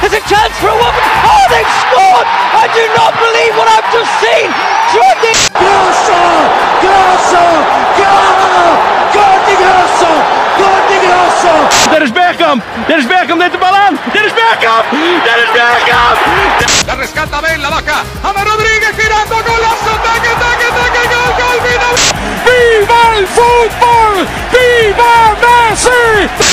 There's a chance for a woman. Oh, they've scored! I do not believe what I've just seen. Jordi. Grosso! Grosso! Gol! Gol di Grosso! Gol di Grosso! Dennis Bergkamp! Dennis Bergkamp neemt de bal aan! Dennis Bergkamp! Dennis Bergkamp! La rescata Ben, la baja, Ama Rodríguez girando, golazo, taque, taque, taque, gol, gol, final! Viva el fútbol! Viva Messi!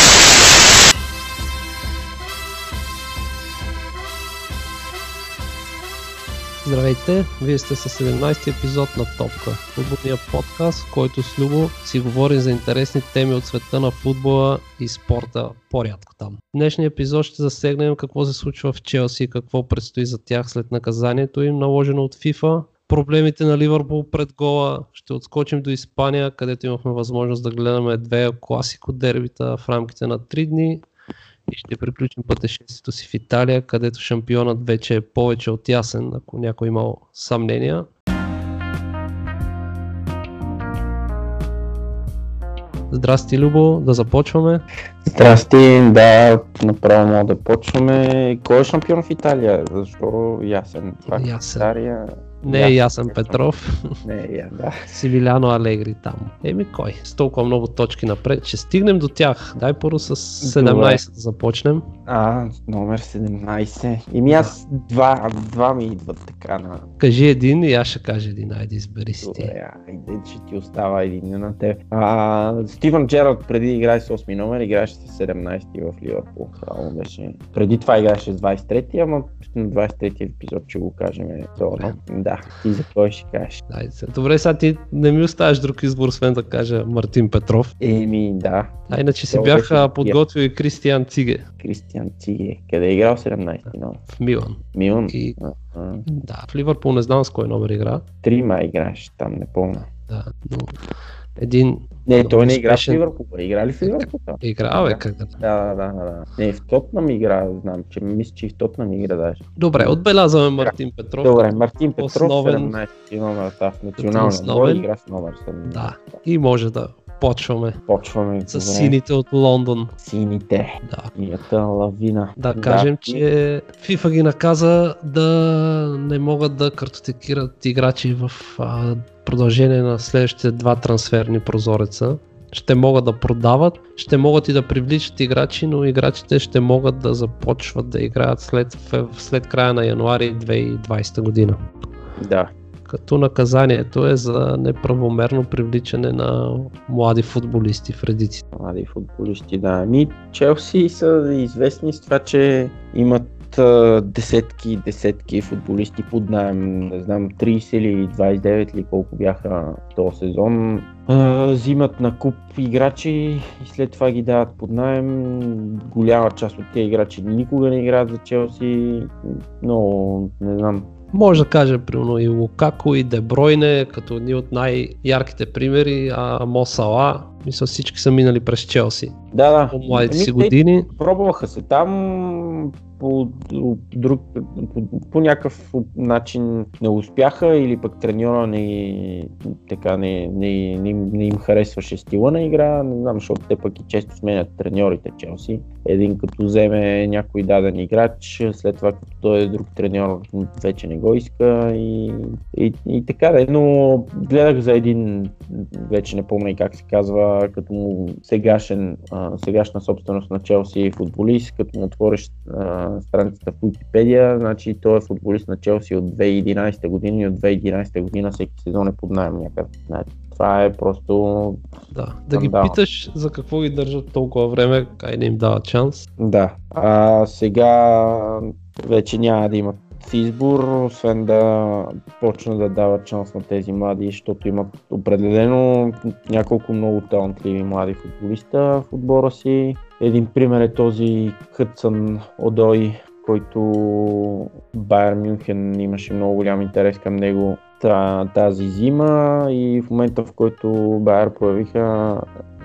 Здравейте, вие сте с 17-ти епизод на Топка, футболния подкаст, в който с Любо си говорим за интересни теми от света на футбола и спорта, по-рядко там. В днешния епизод ще засегнем какво се случва в Челси и какво предстои за тях след наказанието им, наложено от FIFA, проблемите на Ливърпул пред гола, ще отскочим до Испания, където имахме възможност да гледаме две класико дербита в рамките на 3 дни и ще приключим пътешествието си в Италия, където шампионът вече е повече от ясен, ако някой имал съмнения. Здрасти, Любо, да започваме. Здрасти, да, направо мога да почваме. Кой е шампион в Италия? Защо ясен? Това е Ясен. Италия. Не е Ясен Петров, Не е я, да. Сивиляно Алегри там. Еми кой? С толкова много точки напред. Ще стигнем до тях. Дай първо с 17 да започнем. А, номер 17. Ими аз два, два ми идват така на... Кажи един и аз ще кажа един. Айде избери си ти. Добре, айде, ще ти остава един на теб. А, Стивън Джерард преди играе с 8 номер, играеше с 17 в Ливърпул. Право беше. Преди това играеше с 23, ама на 23 епизод ще го кажем. Сигурно. Да, ти за кой ще кажеш? Се. Добре, сега ти не ми оставаш друг избор, освен да кажа Мартин Петров. Еми, да. А иначе си бях беше подготвил и Кристиан Циге Кристиан Циге. Къде е играл 17 номер? в Милан. Милан? И да, в Ливърпул не знам с кой номер игра. Три май играеш там, не помня. Да, но един Не, той не игра в Ливърпул. Игра ли в Ливърпул? игра, бе, Да. как да. Да, да, да, да. Не, в Тотнам игра, знам, че мисля, че и в Тотнам игра даже. Добре, отбелязваме Мартин Петров. Добре, Мартин Петров, Основен- 17 номер та в националния основен. игра с номер 7. Да. И може да почваме Почваме с добре. сините от Лондон. Сините. Да. Синята лавина. Да кажем, че FIFA ги наказа да не могат да картотекират играчи в а, продължение на следващите два трансферни прозореца. Ще могат да продават, ще могат и да привличат играчи, но играчите ще могат да започват да играят след, след края на януари 2020 година. Да. Като наказанието е за неправомерно привличане на млади футболисти в редиците. Млади футболисти, да. Ми, Челси са известни с това, че имат десетки и десетки футболисти под найем. Не знам, 30 или 29 или колко бяха този сезон. А, взимат на куп играчи и след това ги дават под найем. Голяма част от тези играчи никога не играят за Челси, но не знам. Може да кажем, примерно и Лукако и Дебройне, като едни от най-ярките примери, а Мо Сала, мисля всички са минали през Челси. Да, да. По младите си те години. Пробваха се там по, друг, по, по някакъв начин не успяха или пък треньора не, така, не, не, не, не им харесваше стила на игра, не знам, защото те пък и често сменят треньорите Челси. Един като вземе някой даден играч, след това като той е друг треньор вече не го иска и, и, и така да е. Но гледах за един, вече не помня как се казва, като му сегашен, сегашна собственост на Челси футболист, като му отвориш а, страницата в Wikipedia, значи той е футболист на Челси от 2011 година и от 2011 година всеки сезон е под найем някъде. Значи, това е просто Да. Да ги Скандал. питаш за какво ги държат толкова време, кай не им дават шанс. Да. А сега вече няма да имат избор, освен да почна да дава шанс на тези млади, защото имат определено няколко много талантливи млади футболиста в отбора си. Един пример е този Хътсън Одой, който Байер Мюнхен имаше много голям интерес към него тази зима и в момента в който Байер проявиха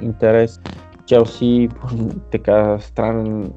интерес, Челси така странен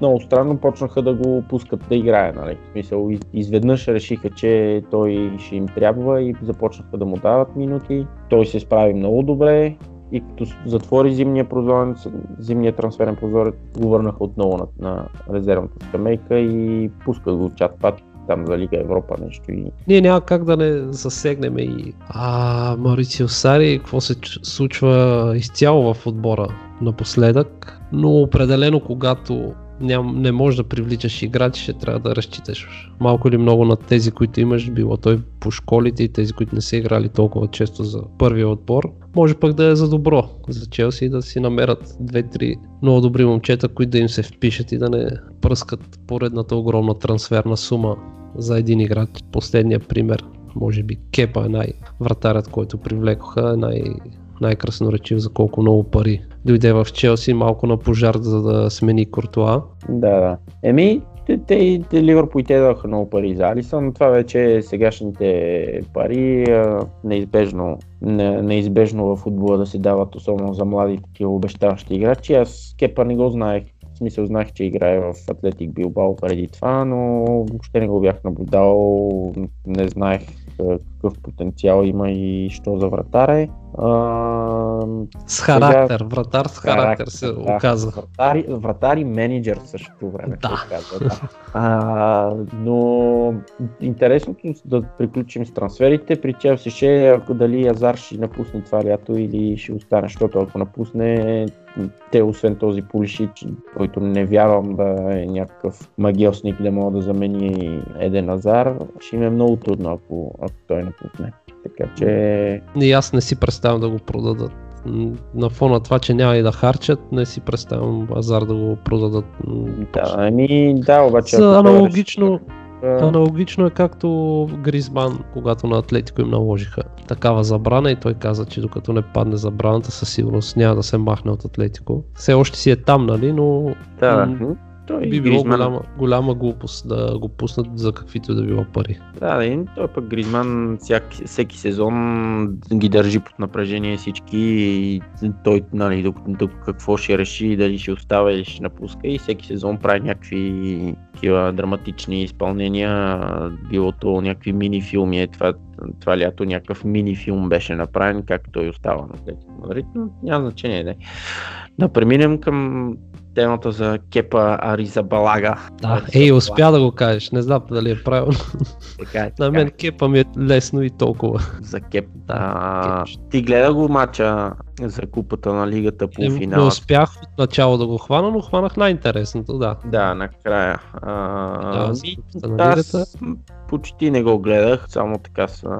много странно почнаха да го пускат да играе. Нали? В смисъл, изведнъж решиха, че той ще им трябва и започнаха да му дават минути. Той се справи много добре и като затвори зимния прозорец, зимния трансферен прозорец, го върнаха отново на, на резервната скамейка и пускат го чат пат там за Лига Европа нещо. И... Ние няма как да не засегнем и а, Марицио Сари, какво се случва изцяло в отбора напоследък, но определено когато ням, не можеш да привличаш играчи, ще трябва да разчиташ малко или много на тези, които имаш, било той по школите и тези, които не са играли толкова често за първия отбор. Може пък да е за добро за Челси да си намерят две-три много добри момчета, които да им се впишат и да не пръскат поредната огромна трансферна сума за един играч. Последния пример, може би Кепа е най-вратарят, който привлекоха, е най- най-красноречив за колко много пари дойде в Челси малко на пожар, за да смени Куртуа. Да, да. Еми, те, те, те Ливърпул те даваха много пари за Алисън. Това вече е сегашните пари. Неизбежно, не, неизбежно в футбола да се дават, особено за млади такива обещаващи играчи. Аз Кепа не го знаех. В смисъл знаех, че играе в Атлетик Билбао преди това, но въобще не го бях наблюдавал. Не знаех какъв потенциал има и що за вратар е. А, с характер, сега... вратар с характер, характер се да, оказа. Вратар, вратар и менеджер в същото време да. се оказа. Да. А, но интересното да приключим с трансферите. При Челси ще дали Азар ще напусне това лято или ще остане, защото ако напусне те, освен този Пулишич, който не вярвам да е някакъв магиосник да мога да замени Еден Азар, ще им е много трудно, ако, ако той напусне. Така че... И аз не си представям да го продадат. На фона това, че няма и да харчат, не си представям Азар да го продадат. Да, ами да, обаче... За аналогично, Аналогично е както Гризман, когато на Атлетико им наложиха такава забрана и той каза, че докато не падне забраната, със сигурност няма да се махне от Атлетико. Все още си е там, нали, но да. Той би било Гризман... голяма, голяма глупост да го пуснат за каквито да било пари. Да, да, и той пък Гризман всяки, всеки сезон ги държи под напрежение всички и той, нали, докато, докато какво ще реши, дали ще остава или ще напуска и всеки сезон прави някакви такива драматични изпълнения, било то някакви мини филми, е това, това лято някакъв мини филм беше направен, как той остава на Атлетико Мадрид, но няма значение. Не. Да преминем към темата за Кепа Аризабалага. Да, ей, успя да го кажеш, не знам дали е правилно. Така е, така. На мен Кепа ми е лесно и толкова. За Кеп. Да. Ти гледа го матча за купата на лигата по финал. Не успях от начало да го хвана, но хванах най-интересното, да. Да, накрая. А, да, да, аз почти не го гледах, само така са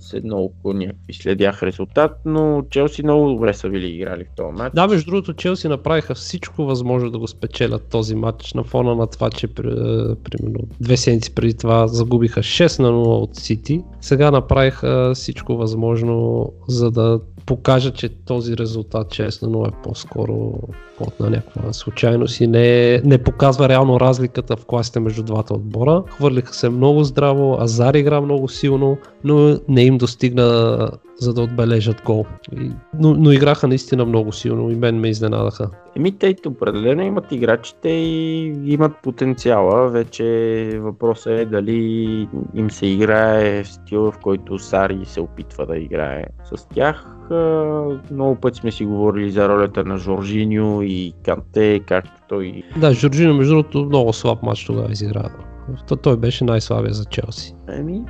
с едно око някакви следях резултат, но Челси много добре са били играли в този матч. Да, между другото Челси направиха всичко възможно да го спечелят този матч на фона на това, че примерно две седмици преди това загубиха 6 на 0 от Сити. Сега направиха всичко възможно за да покажа, че този резултат 6 на 0 е по-скоро от на някаква случайност и не, не показва реално разликата в класите между двата отбора. Хвърлиха се много здраво, Азар игра много силно, но не им достигна за да отбележат гол. И, но, но играха наистина много силно и мен ме изненадаха. Еми, те определено имат играчите и имат потенциала. Вече въпросът е дали им се играе в стил, в който Сари се опитва да играе с тях. Много пъти сме си говорили за ролята на Жоржиньо и Канте, както той... Да, Жоржиньо между другото много слаб матч тогава изигра. То, той беше най-слабия за Челси. Еми,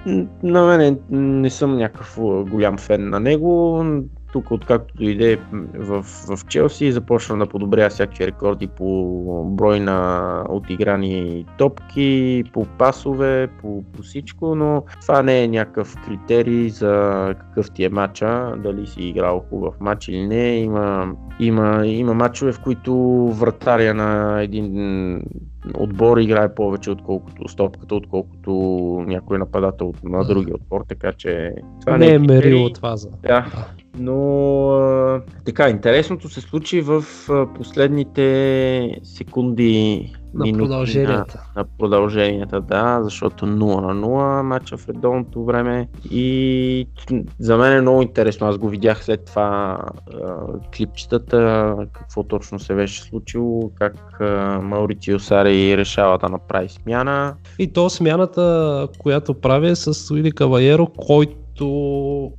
на мен не съм някакъв голям фен на него. Тук, откакто дойде в, в Челси, започна да подобря всякакви рекорди по брой на отиграни топки, по пасове, по, по всичко, но това не е някакъв критерий за какъв ти е матча, дали си играл хубав матч или не. Има, има, има матчове, в които вратаря на един отбор играе повече отколкото стопката, отколкото някой нападател на другия отбор, така че това не е мерило това за. Да, но а, така, интересното се случи в последните секунди На минути продълженията. На, на продълженията, да, защото 0 на 0 матча в редовното време и за мен е много интересно. Аз го видях след това а, клипчетата, какво точно се беше случило, как а, Мауритио Сари решава да направи смяна. И то смяната, която прави е с Уили Кавайеро, който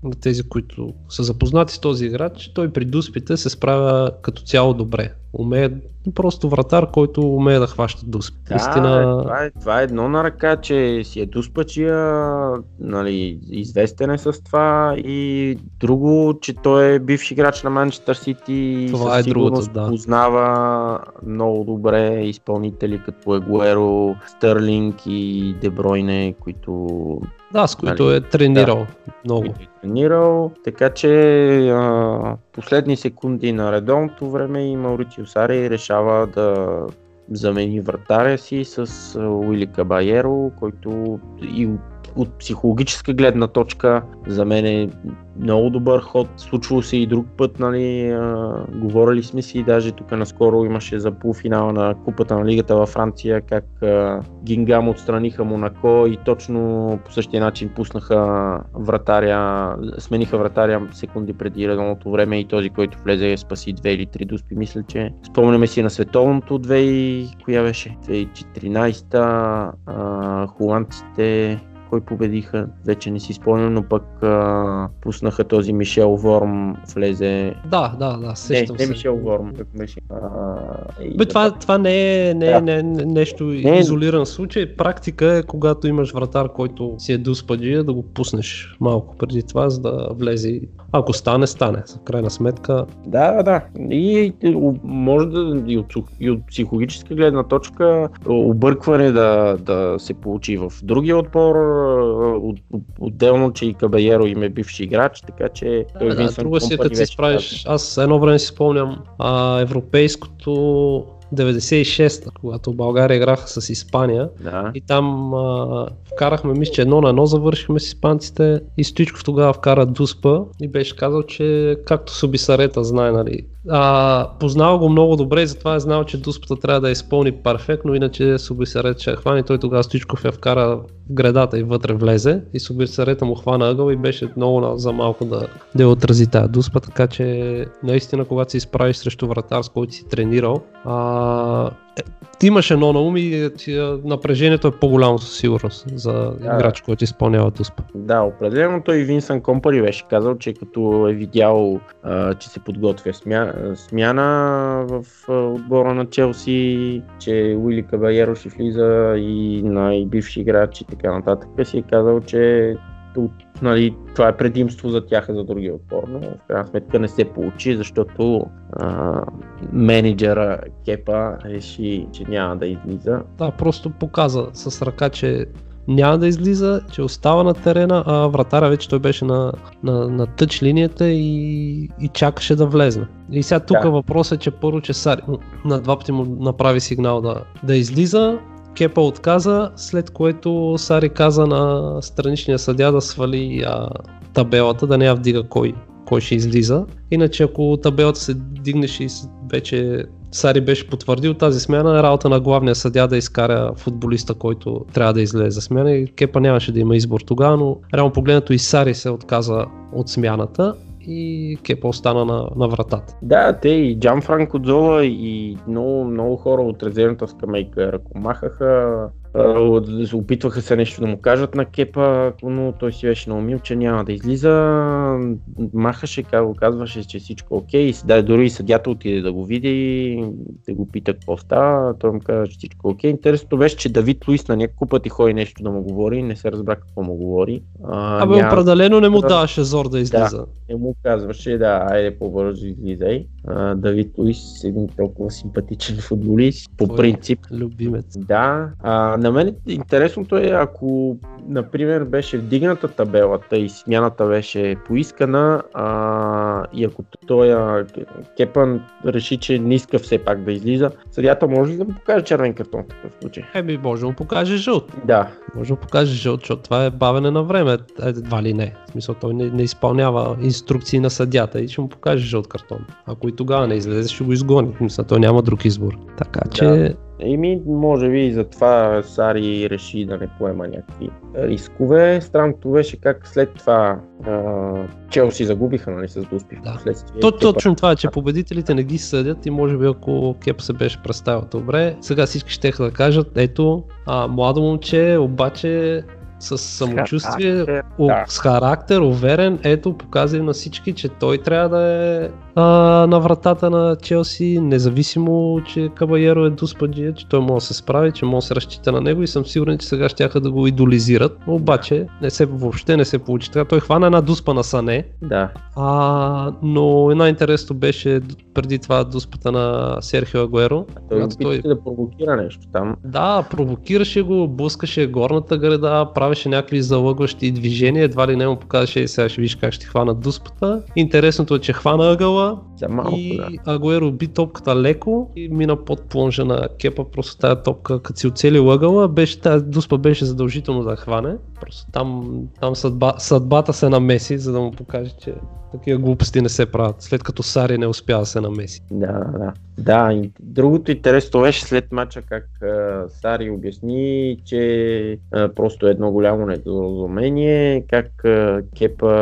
на тези, които са запознати с този играч, той при дуспите се справя като цяло добре. Умее просто вратар, който умее да хваща дуспи. Да, Наистина, това, е, това е едно на ръка, че си е дуспачия, нали, известен е с това и друго, че той е бивш играч на Манчестър Сити и Това със е другото, сигурност да. познава много добре изпълнители като Егуеро, Стърлинг и Дебройне, които да, с които Нали, е тренирал много. които е тренирал, така че а, последни секунди на редовното време и Мауритио Сари решава да замени вратаря си с Уили Кабаеро, който и от, психологическа гледна точка за мен е много добър ход. Случвало се и друг път, нали, а, говорили сме си, даже тук наскоро имаше за полуфинала на Купата на Лигата във Франция, как а, Гингам отстраниха Монако и точно по същия начин пуснаха вратаря, смениха вратаря секунди преди редовното време и този, който влезе спаси две или три дуспи. Мисля, че спомняме си на световното 2 и коя беше? 2014 а, холандците кой победиха, вече не си спомням, но пък а, пуснаха този Мишел Ворм, влезе... Да, да, да, Не, сещам не се. Мишел Ворм, как беше? А, и Бе, това, това не е, не, е, Да. не, е нещо Не е- изолиран случай. Практика е, когато имаш вратар, който си е дуспаджия, да го пуснеш малко преди това, за да влезе. Ако стане, стане. В крайна сметка, Да, да, да. И, може да и от, и от психологическа гледна точка объркване да, да се получи в другия отбор. Отделно, че и Кабаеро им е бивш играч, така че той да, да, друго си като се справиш. Аз едно време си спомням а, европейското 96-та, когато България играха с Испания. Да. И там а, вкарахме, мисля, че едно на едно завършихме с испанците и Стоичков тогава вкара Дуспа и беше казал, че както Субисарета знае, нали. А, познава го много добре и затова е знал, че Дуспата трябва да изпълни перфектно, иначе Субисарет ще я хване. Той тогава Стоичков я вкара в гредата и вътре влезе и Субисарета му хвана ъгъл и беше много за малко да, да отрази тази Дуспа, така че наистина когато се изправиш срещу вратар, с който си тренирал, а, ти имаш едно на ум и а, напрежението е по-голямо със сигурност за играч, който изпълнява Дуспа. Да, определено той Винсън Компари беше казал, че като е видял, а, че се подготвя смя... смяна в а, отбора на Челси, че Уили Кабаеро ще влиза и най-бивши играч и така нататък, си е казал, че нали, това е предимство за тях и за другия отбор, но в крайна сметка не се получи, защото а, менеджера Кепа реши, че няма да излиза. Да, просто показа с ръка, че няма да излиза, че остава на терена, а вратаря вече той беше на, на, на тъч линията и, и чакаше да влезне. И сега тук Да. въпросът е, че първо, че Сари на два пъти му направи сигнал да, да излиза, Кепа отказа, след което Сари каза на страничния съдя да свали а, табелата, да не я вдига кой, кой ще излиза. Иначе ако табелата се дигнеше и вече Сари беше потвърдил тази смяна, е работа на главния съдя да изкаря футболиста, който трябва да излезе за смяна и Кепа нямаше да има избор тогава, но реално погледнато и Сари се отказа от смяната и Кепа остана на, на вратата. Да, те и Джан Франко Зола и много, много хора от резервната скамейка ръкомахаха. Опитваха се нещо да му кажат на Кепа, но той си беше наумил, че няма да излиза. Махаше, го казваше, че всичко окей. Да, дори и съдята отиде да го види, да го пита какво става. Той му каза, че всичко окей. Интересното беше, че Давид Луис на няколко пъти ходи нещо да му говори, не се разбра какво му говори. А, Абе, няма- определено не му Да. даваше зор да излиза. не му казваше, да, айде по-бързо излизай. А, Давид Луис един толкова симпатичен футболист, по Твой принцип. Любимец. Да, а, на мен интересното е, ако, например, беше вдигната табелата и смяната беше поискана а, и ако той а, Кепан реши, че не иска все пак да излиза, съдята може ли да му покаже червен картон в такъв случай? Еми, може да му покаже жълт. Да, Може да му покаже жълт, защото това е бавене на време. Е, Едва ли не. В смисъл, той не, не изпълнява инструкции на съдята и ще му покаже жълт картон. Ако и тогава не излезе, ще го изгони. Мисля, той няма друг избор. Така че, Да. Еми, може би и затова Сари реши да не поема някакви рискове. Странното беше как след това а, Челси загубиха нали, с Дуспи в Да. последствие. То, точно това е, че победителите не ги съдят и може би ако Кеп се беше представил добре, сега всички ще да кажат, ето, а, младо момче, обаче с самочувствие, характер, о, да. с характер, уверен, ето, показа им на всички, че той трябва да е а, на вратата на Челси, независимо, че Кабаеро е дуспаджия, че той може да се справи, че може да се разчита на него и съм сигурен, че сега ще да го идолизират, обаче не се, въобще не се получи така. Той хвана една дуспа на Сане, Да, а, но една интересно беше преди това дуспата на Серхио Агуеро. той опитваше да провокира нещо там. Да, провокираше го, блъскаше горната града, правеше някакви залъгващи движения, едва ли не му показваше и сега ще видиш как ще хвана дуспата. Интересното е, че хвана ъгъла За малко, и да. Агуеро би топката леко и мина под плонжа на кепа, просто тази топка, като си оцелил ъгъла, беше, тази дуспа беше задължително да хване. Просто там, там съдба, съдбата се намеси, за да му покаже, че такива глупости не се правят, след като Сари не успя да се намеси. Да, да. Да, и другото интересно беше след мача как а, Сари обясни, че а, просто едно голямо недоразумение, как а, Кепа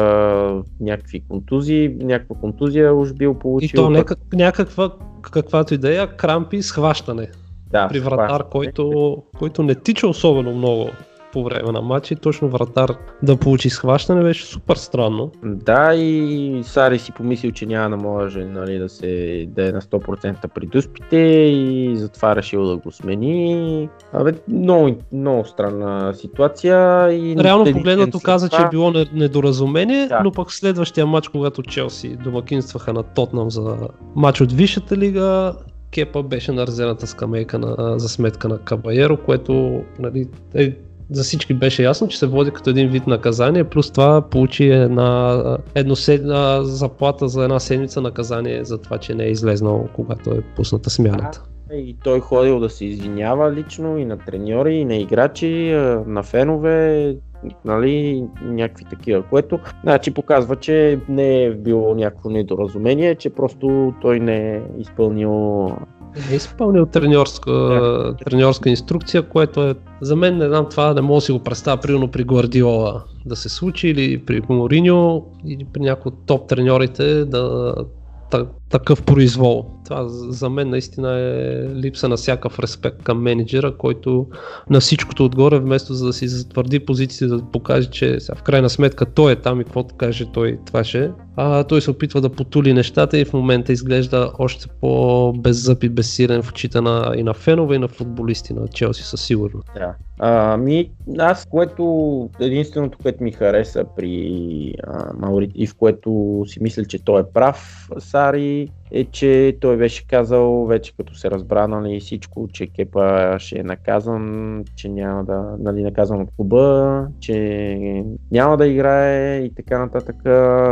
някакви контузии, някаква контузия уж бил И получил. то пък- не как, някаква, каквато идея, крампи, схващане да, при вратар, схващане. който, който не тича особено много по време на матча и точно вратар да получи схващане беше супер странно. Да, и Сари си помислил, че няма да може нали, да, се, да е на 100% при дуспите и затова решил да го смени. Абе, много, много странна ситуация. И Реално погледнато каза, че е било не- недоразумение, Да. но пък следващия матч, когато Челси домакинстваха на Тотнам за матч от Висшата лига, Кепа беше на резервната скамейка на, за сметка на Кабаеро, което нали, е, за всички беше ясно, че се води като един вид наказание, плюс това получи една едноседна заплата за една седмица наказание за това, че не е излезнал, когато е пусната смяната. И той ходил да се извинява лично и на треньори, и на играчи, на фенове, нали, някакви такива, което значи, показва, че не е било някакво недоразумение, че просто той не е изпълнил е изпълнил треньорска, треньорска инструкция, което е за мен не знам това не мога да си го представя примерно при Гвардиола да се случи или при Мориньо или при някой от топ треньорите да такъв произвол. Това за мен наистина е липса на всякакъв респект към менеджера, който на всичкото отгоре, вместо за да си затвърди позиция, да покаже, че в крайна сметка той е там и каквото каже той, това ще е. А той се опитва да потули нещата и в момента изглежда още по-беззъб и безсилен в очите на, и на фенове, и на футболисти на Челси със сигурност. Да. А, ми, аз, което единственото, което ми хареса при а, Маурит и в което си мисля, че той е прав, Сари, е, че той беше казал, вече като се разбра нали, всичко, че Кепа ще е наказан, че няма да, нали, наказан от клуба, че няма да играе и така нататък.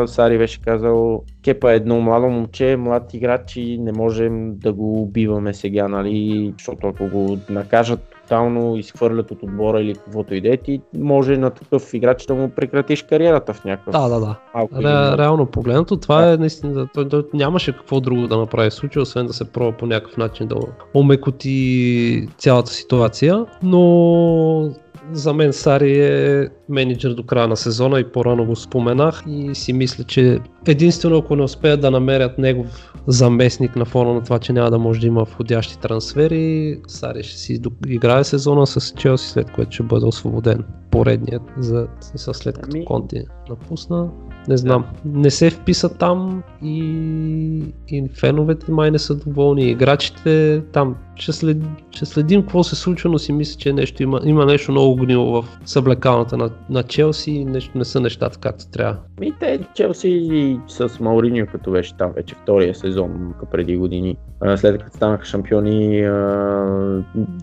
Сари беше казал, Кепа е едно младо момче, млад играч и не можем да го убиваме сега, нали, защото ако го накажат тотално изхвърлят от отбора или каквото и да е, ти може на такъв играч да му прекратиш кариерата в някакъв Да, да, да. малко Ре, реално погледнато, това е наистина, той, той нямаше какво друго да направи в случая, освен да се пробва по някакъв начин да омекоти цялата ситуация, но за мен Сари е менеджер до края на сезона и по-рано го споменах и си мисля, че единствено ако не успеят да намерят негов заместник на фона на това, че няма да може да има входящи трансфери, Сари ще си играе сезона с Челси, след което ще бъде освободен. Поредният за смисъл, след като Ами- Конти напусна. Не знам. Не се вписа там и, и феновете май не са доволни. Играчите там ще, след, ще следим какво се случва, но си мисля, че нещо има, има нещо много гнило в съблекалната на, на Челси и нещо не са нещата както трябва. Ми те Челси с Мауриньо, като беше там вече втория сезон преди години. След като станаха шампиони,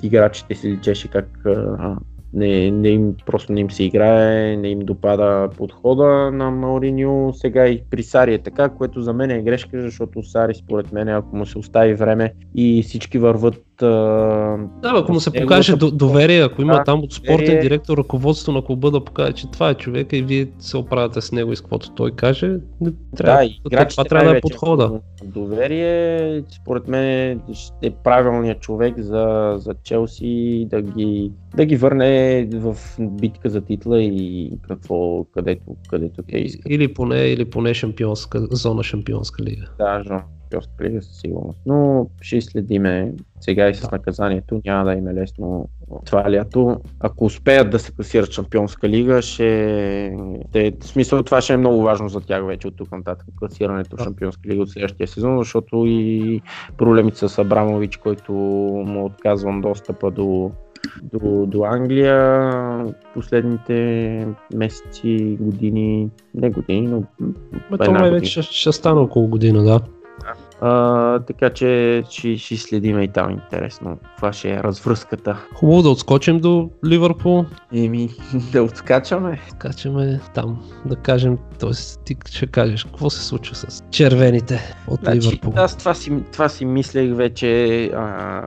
играчите си личеше как не, не им, просто не им се играе, не им допада подхода на Мауриньо. Сега и при Сари е така, което за мен е грешка, защото Сари според мен, ако му се остави време и всички върват Да, ако му се покаже до- доверие, ако има Да, там от спортен доверие. директор, ръководство на клуба да покаже, че това е човека и вие се оправяте с него и с каквото той каже, не трябва, да, играчите това трябва да е подхода. Доверие, според мен е правилният човек за, за Челси да ги, да ги върне в битка за титла и какво, където, където те искат. Или поне, или поне шампионска, зона шампионска лига. Да, Жон, шампионска лига със сигурност. Но ще следиме сега и с наказанието. Няма да им е лесно това лято. Ако успеят да се класират шампионска лига, ще... ще... В смисъл това ще е много важно за тях вече от тук нататък. Класирането в шампионска лига от следващия сезон, защото и проблемите с Абрамович, който му отказвам достъпа до до, до Англия последните месеци, години, не години, но Ме, една то май година. вече ще, ще стане около година, да. А, така че ще, ще следиме и там интересно. Това ще е развръзката. Хубаво да отскочим до Ливърпул, Еми, да отскачаме. скачаме там, да кажем, т.е. ти ще кажеш какво се случва с червените от Значи, Ливърпул. аз това си, това си мислех вече а,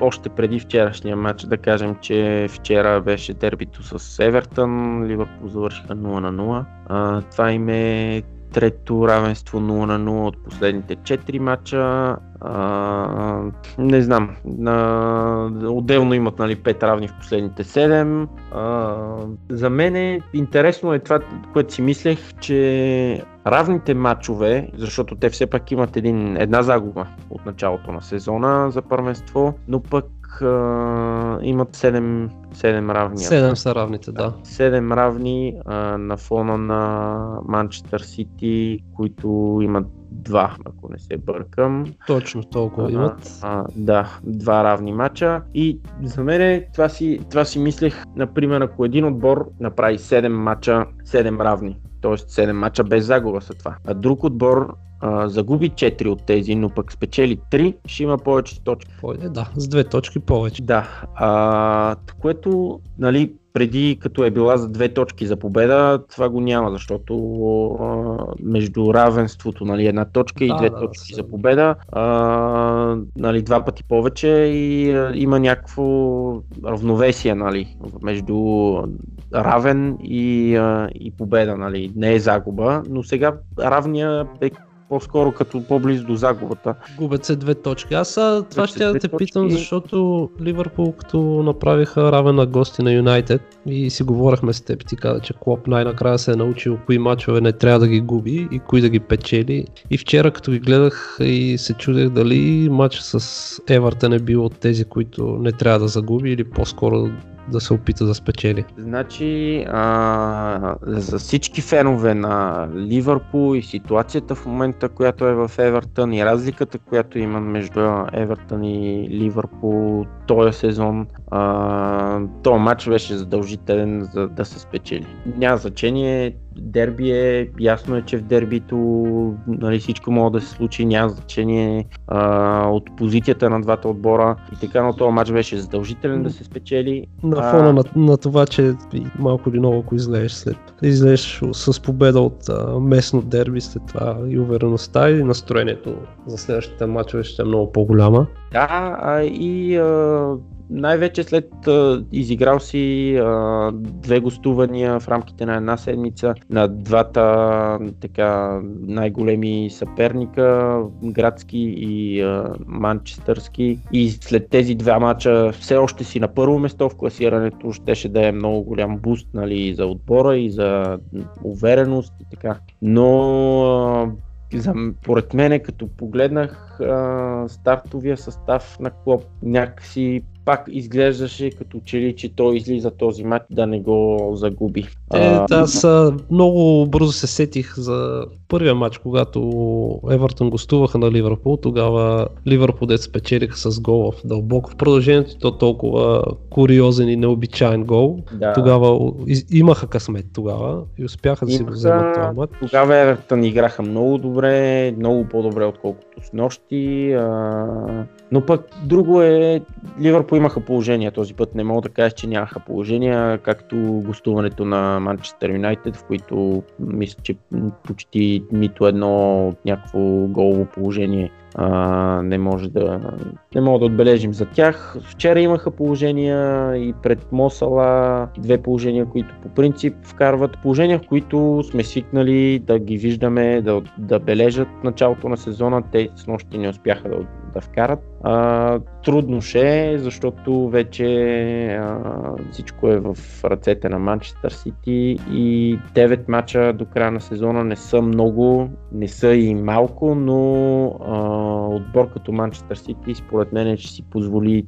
още преди вчерашния матч, да кажем, че вчера беше дербито с Евертън, Ливърпул завършиха 0 на 0. А, това им е трето равенство 0 на 0 от последните 4 мача. А, не знам, на, отделно имат нали, 5 равни в последните 7. А, за мен интересно е това, което си мислех, че равните матчове, защото те все пак имат един, една загуба от началото на сезона за първенство, но пък а, имат 7, 7 равни. Седем са равните, да. 7 равни а, на фона на Манчестър Сити, които имат два, ако не се бъркам. Точно толкова имат. А, да, два равни мача. И за мен това си, това си мислех, например, ако един отбор направи 7 мача, 7 равни, т.е. 7 мача без загуба са това. А друг отбор а, загуби 4 от тези, но пък спечели 3, ще има повече точки. Пойде, да, с две точки повече. Да, а, което, нали, преди като е била за две точки за победа, това го няма, защото а, между равенството, нали, една точка и Да, две да, точки да, за победа, а, нали, два пъти повече и а, има някакво равновесие, нали, между равен и, а, и победа, нали, не е загуба, но сега равния е по-скоро като по-близо до загубата. Губят се две точки. Аз а, това ще да те точки. питам, защото Ливърпул като направиха равен на гости на Юнайтед и си говорихме с теб, ти каза, че Клоп най-накрая се е научил кои мачове не трябва да ги губи и кои да ги печели. И вчера като ги гледах и се чудех дали матч с Евертън е бил от тези, които не трябва да загуби или по-скоро да се опита да спечели. Значи, а, за всички фенове на Ливърпул и ситуацията в момента, която е в Евертън и разликата, която има между Евертън и Ливърпул този сезон, а, този матч беше задължителен за да се спечели. Няма значение, дерби е, ясно е, че в дербито нали, всичко може да се случи, няма значение а, от позицията на двата отбора и така, но този матч беше задължителен да се спечели. На А, фона на, на това, че малко или много, ако излезеш след излезеш с победа от а, местно дерби, след това и увереността и настроението за следващите матчове ще е много по-голяма. Да, а и а, най-вече след а, изиграл си а, две гостувания в рамките на една седмица на двата така най-големи съперника, градски и а, манчестърски. И след тези два мача все още си на първо место в класирането, щеше да е много голям буст нали, за отбора и за увереност и така. Но за, поред мене, като погледнах а, стартовия състав на Клоп, някакси пак изглеждаше като че ли, че той излиза този матч да не го загуби. Е, аз много бързо се сетих за първия матч, когато Евертън гостуваха на Ливърпул. Тогава Ливърпул дет спечелиха с гол в дълбоко в продължението. То толкова куриозен и необичайен гол. Да. Тогава из, имаха късмет тогава и успяха да си го вземат това матч. Тогава Евертън играха много добре, много по-добре отколкото с нощи. А... Но пък друго е, Ливърпул имаха положение този път. Не мога да кажа, че нямаха положения, както гостуването на Манчестър Юнайтед, в които мисля, че почти нито едно някакво голово положение а, не може да не мога да отбележим за тях. Вчера имаха положения и пред Мосала, две положения, които по принцип вкарват положения, в които сме свикнали да ги виждаме, да, да бележат началото на сезона. Те с нощи не успяха да, да вкарат. А, трудно ще е, защото вече а, всичко е в ръцете на Манчестър Сити и 9 мача до края на сезона не са много, не са и малко, но а, отбор като Манчестър Сити според мен ще си позволи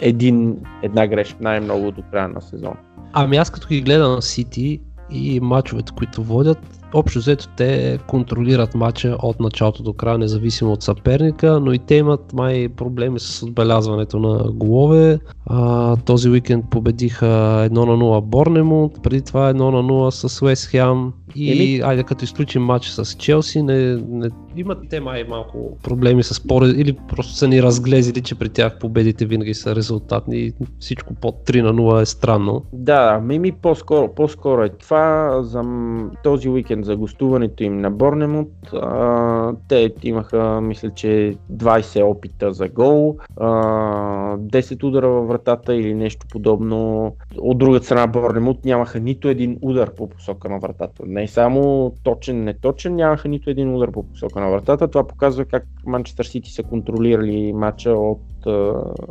един, една грешка най-много до края на сезона. Ами аз като ги гледам на Сити и мачовете, които водят, общо взето те контролират матча от началото до края, независимо от съперника, но и те имат май проблеми с отбелязването на голове. А, този уикенд победиха 1 на 0 Борнемут, преди това 1 на 0 с Уест Хем и Еми... айде като изключим матч с Челси, не, не, имат те май малко проблеми с по или просто са ни разглезили, че при тях победите винаги са резултатни и всичко под 3 на 0 е странно. Да, ми по-скоро, по-скоро е това за този уикенд за гостуването им на Борнемут. Те имаха, мисля, че 20 опита за гол, а, 10 удара във вратата или нещо подобно. От друга страна Борнемут нямаха нито един удар по посока на вратата. Не само точен, неточен, нямаха нито един удар по посока на вратата. Това показва как Манчестър Сити са контролирали матча от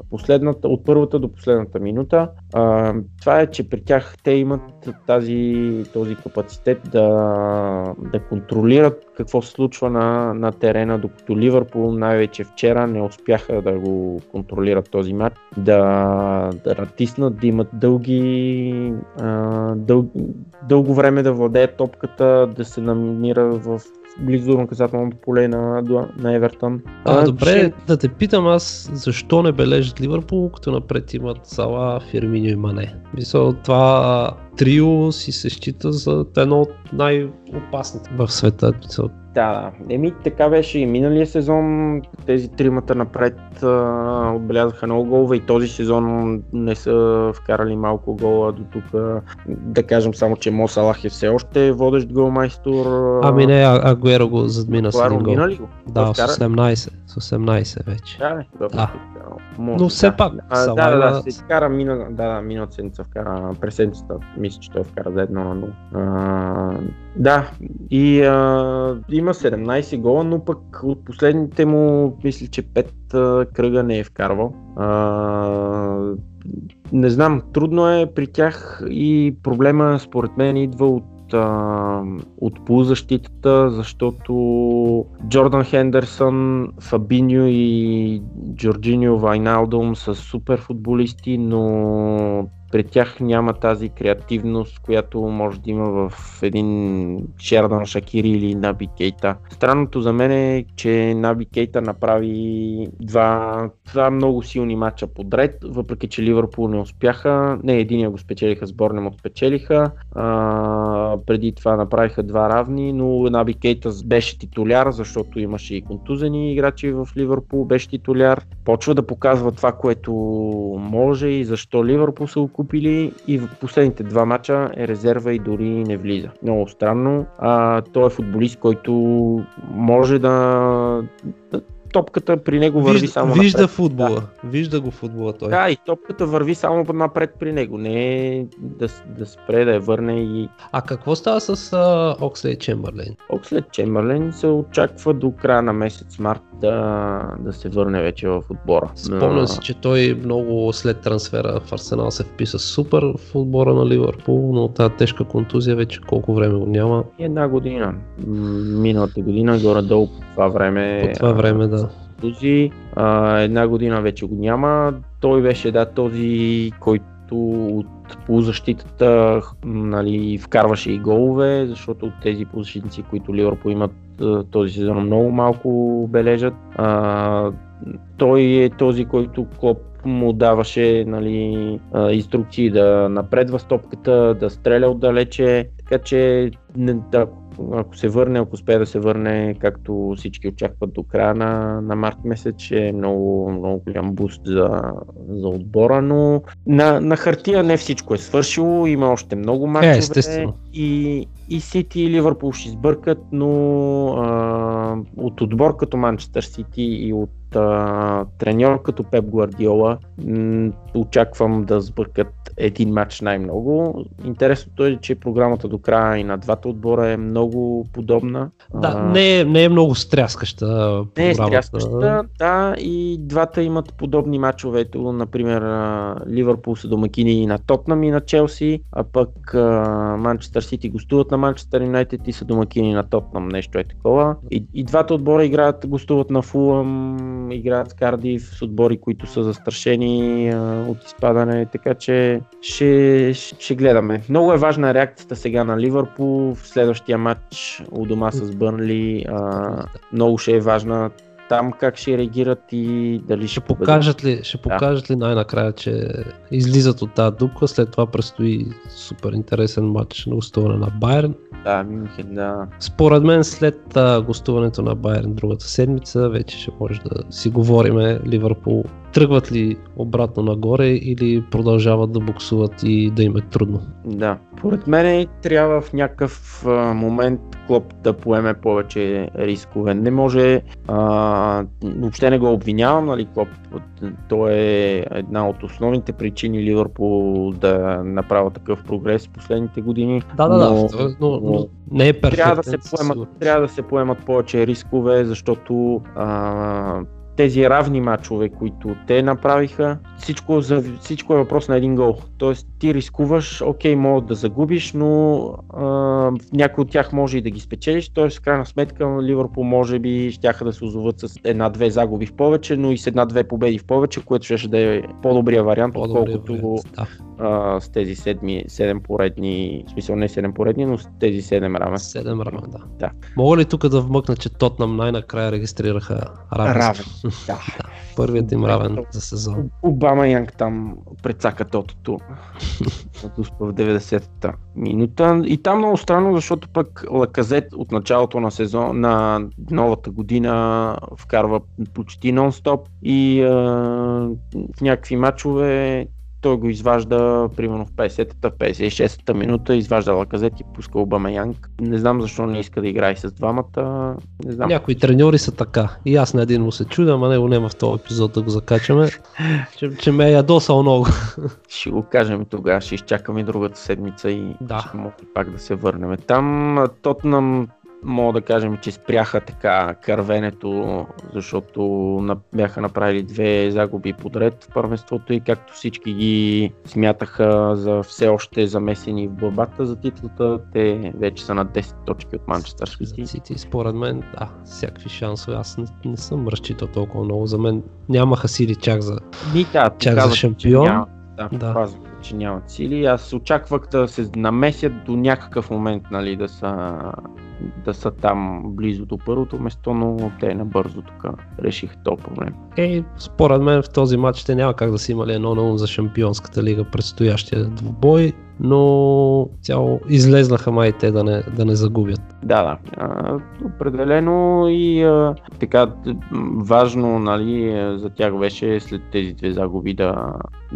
последната, от първата до последната минута. А, това е, че при тях те имат тази, този капацитет да, да контролират какво се случва на, на терена, докато Ливърпул най-вече вчера не успяха да го контролират този матч, да, да натиснат, да имат дълги, а, дъл, дълго време да владеят топката, да се намира в близо до наказателното поле на, на Евертън. А, а добре, ще... да те питам аз, защо не бележат Ливърпул, като напред имат Сала, Фирминьо и Мане? Мисля, това трио си се счита за едно от най-опасните в света. Да, еми така беше и миналия сезон. Тези тримата напред а, отбелязаха много голове и този сезон не са вкарали малко гола до тук. Да кажем само, че Мо Салах е все още водещ голмайстор. Ами не, Агуеро го задмина с един гол. Мина ли го? Да, с 18, с 18 вече. Да, не, да. Може, Но все да. пак. А, да, да, да, се вкара мина, да, да, миналата седмица вкара, през седмицата, мисля, че той вкара за едно на 0. Да, и а, има 17 гола, но пък от последните му, мисля, че 5 кръга не е вкарвал. А, не знам, трудно е при тях и проблема според мен идва от от полузащитата, защото Джордан Хендерсън, Фабиньо и Джорджиньо Вайналдум са супер футболисти, но при тях няма тази креативност, която може да има в един Шердан Шакири или Наби Кейта. Странното за мен е, че Наби Кейта направи два, два много силни матча подред, въпреки че Ливърпул не успяха. Не, единия го спечелиха, сборнем от спечелиха. А, преди това направиха два равни, но Наби Кейта беше титуляр, защото имаше и контузени играчи в Ливърпул, беше титуляр. Почва да показва това, което може и защо Ливърпул са купили и в последните два мача е резерва и дори не влиза. Много странно. А, той е футболист, който може да, топката при него върви вижда, само Вижда напред. футбола. Да. Вижда го футбола той. Да, и топката върви само напред при него. Не е да, да спре, да я върне и... А какво става с Окслей Чемберлен? Окслей Чемберлен се очаква до края на месец март да, да се върне вече в отбора. Спомням си, че той много след трансфера в Арсенал се вписа супер в отбора на Ливърпул, но тази тежка контузия вече колко време го няма. Една година. Миналата година, горе-долу по това време. По това време, да. Контузии. А, една година вече го няма. Той беше да този, който от полузащитата нали, вкарваше и голове, защото от тези полузащитници, които Ливърпул имат този сезон много малко бележат. А, той е този, който Клоп му даваше нали, инструкции да напредва стопката, да стреля отдалече, така че да, ако се върне, ако успее да се върне, както всички очакват до края на, на март месец, че е много, много голям буст за, за отбора, но на, на хартия не всичко е свършило, има още много мачове Е, и, и Сити и Ливърпул ще сбъркат, но а, от отбор като Манчестър Сити и от а, треньор като Пеп Гвардиола м- очаквам да сбъркат един матч най-много. Интересното е, че програмата до края и на двата отбора е много подобна. Да, А, не е, не е много стряскаща не е стряскаща, да, и двата имат подобни мачове. Ето, например, Ливърпул са домакини на Тотнам и на Челси, а пък Манчестър Сити гостуват на Манчестър Юнайтед и са домакини на Тотнам, нещо е такова. И, и двата отбора играят, гостуват на Фулъм, играят с Кардив, с отбори, които са застрашени а, от изпадане, така че ще, ще гледаме. Много е важна реакцията сега на Ливърпул в следващия матч у дома с Бърнли. А, много ще е важна там как ще реагират и дали ще, Ще покажат ли, ще покажат ли най-накрая, че излизат от тази дупка, след това предстои супер интересен матч на гостуване на Байерн. Да, Мюнхен, да. Според мен след а, гостуването на Байерн другата седмица вече ще може да си говориме Ливърпул тръгват ли обратно нагоре или продължават да буксуват и да им е трудно. Да. Поред мен трябва в някакъв а, момент Клоп да поеме повече рискове. Не може, а, въобще не го обвинявам, нали, Клоп. Той е една от основните причини Ливърпул да направя такъв прогрес в последните години. Да, да, но, да, но, но не е перфектен. трябва да, се поемат, трябва да се поемат повече рискове, защото а, тези равни матчове, които те направиха, всичко, за, всичко е въпрос на един гол. Тоест ти рискуваш, окей, може да загубиш, но а, някой от тях може и да ги спечелиш. Тоест, в крайна сметка, Ливърпул може би щяха да се озоват с една-две загуби в повече, но и с една-две победи в повече, което ще да е по-добрия вариант, отколкото да. а, с тези седми, седем поредни, в смисъл не седем поредни, но с тези седем раме. Седем рама, да. Да. Мога ли тук да вмъкна, че Тотнам най-накрая регистрираха равен? Да. Първият им равен за сезон. Обама Янг там прецака тотото в 90-та минута. И там много странно, защото пък Лаказет от началото на сезон, на новата година вкарва почти нон-стоп и а, в някакви матчове той го изважда примерно в 50-та, 56-та минута, изважда Лаказет и пуска Обама Янг. Не знам защо не иска да играе с двамата. Не знам. Някои треньори са така. И аз на един му се чудя, ама него няма в този епизод да го закачаме. че, че ме е ядосал много. Ще го кажем тогава, ще изчакаме другата седмица и Да. ще може пак да се върнем. Там Тотнам мога да кажем, че спряха така кървенето, защото бяха направили две загуби подред в първенството и както всички ги смятаха за все още замесени в борбата за титлата, те вече са на 10 точки от Манчестър Сити. Сити, според мен, да, всякакви шансове. Аз не, не съм разчитал толкова много. За мен нямаха сили чак за... Ми, да, Чак за казах, че шампион. няма- Да, Да. Казвам, че нямат сили. Аз очаквах да се намесят до някакъв момент, нали, да са, да са там близо до първото место, но те набързо тук решиха този проблем. Е, според мен в този матч те няма как да са имали едно на за Шампионската лига предстоящия двубой, но цяло излезнаха май те да не, да не загубят. Да, да. А, определено и а, така важно нали, за тях беше след тези две загуби да...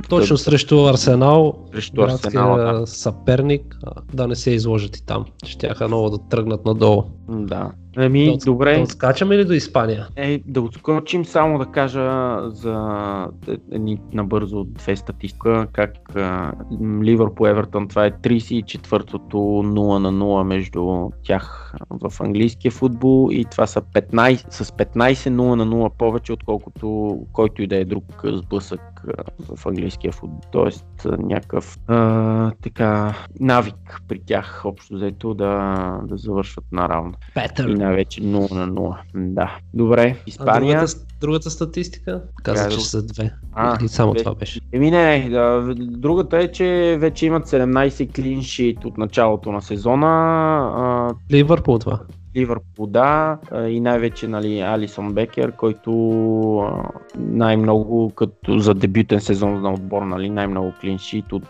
Точно да, срещу Арсенал, срещу Арсенал. Да. съперник, да не се изложат и там. Щяха много да тръгнат надолу. да. Еми, да, отс- добре. Да отскачаме ли до Испания? Е, да отскочим само да кажа за едни набързо две статистика, как Ливърпул Евертон, това е 34-тото 0 на 0 между тях в английския футбол и това са 15, с 15 0 на 0 повече, отколкото който и да е друг сблъсък в английския футбол. Тоест а, някакъв а, така навик при тях общо взето да, да завършват наравно. Петър. И най-вече 0 на 0. Да. Добре, А Испания. другата, другата статистика? Каза, е че са две. А, Или само две. това беше. Еми не, не, да, другата е, че вече имат 17 клиншит от началото на сезона. А, Ливърпул това. Ливърпул, да, и най-вече нали, Алисон Бекер, който най-много като за дебютен сезон на отбор, нали, най-много клиншит от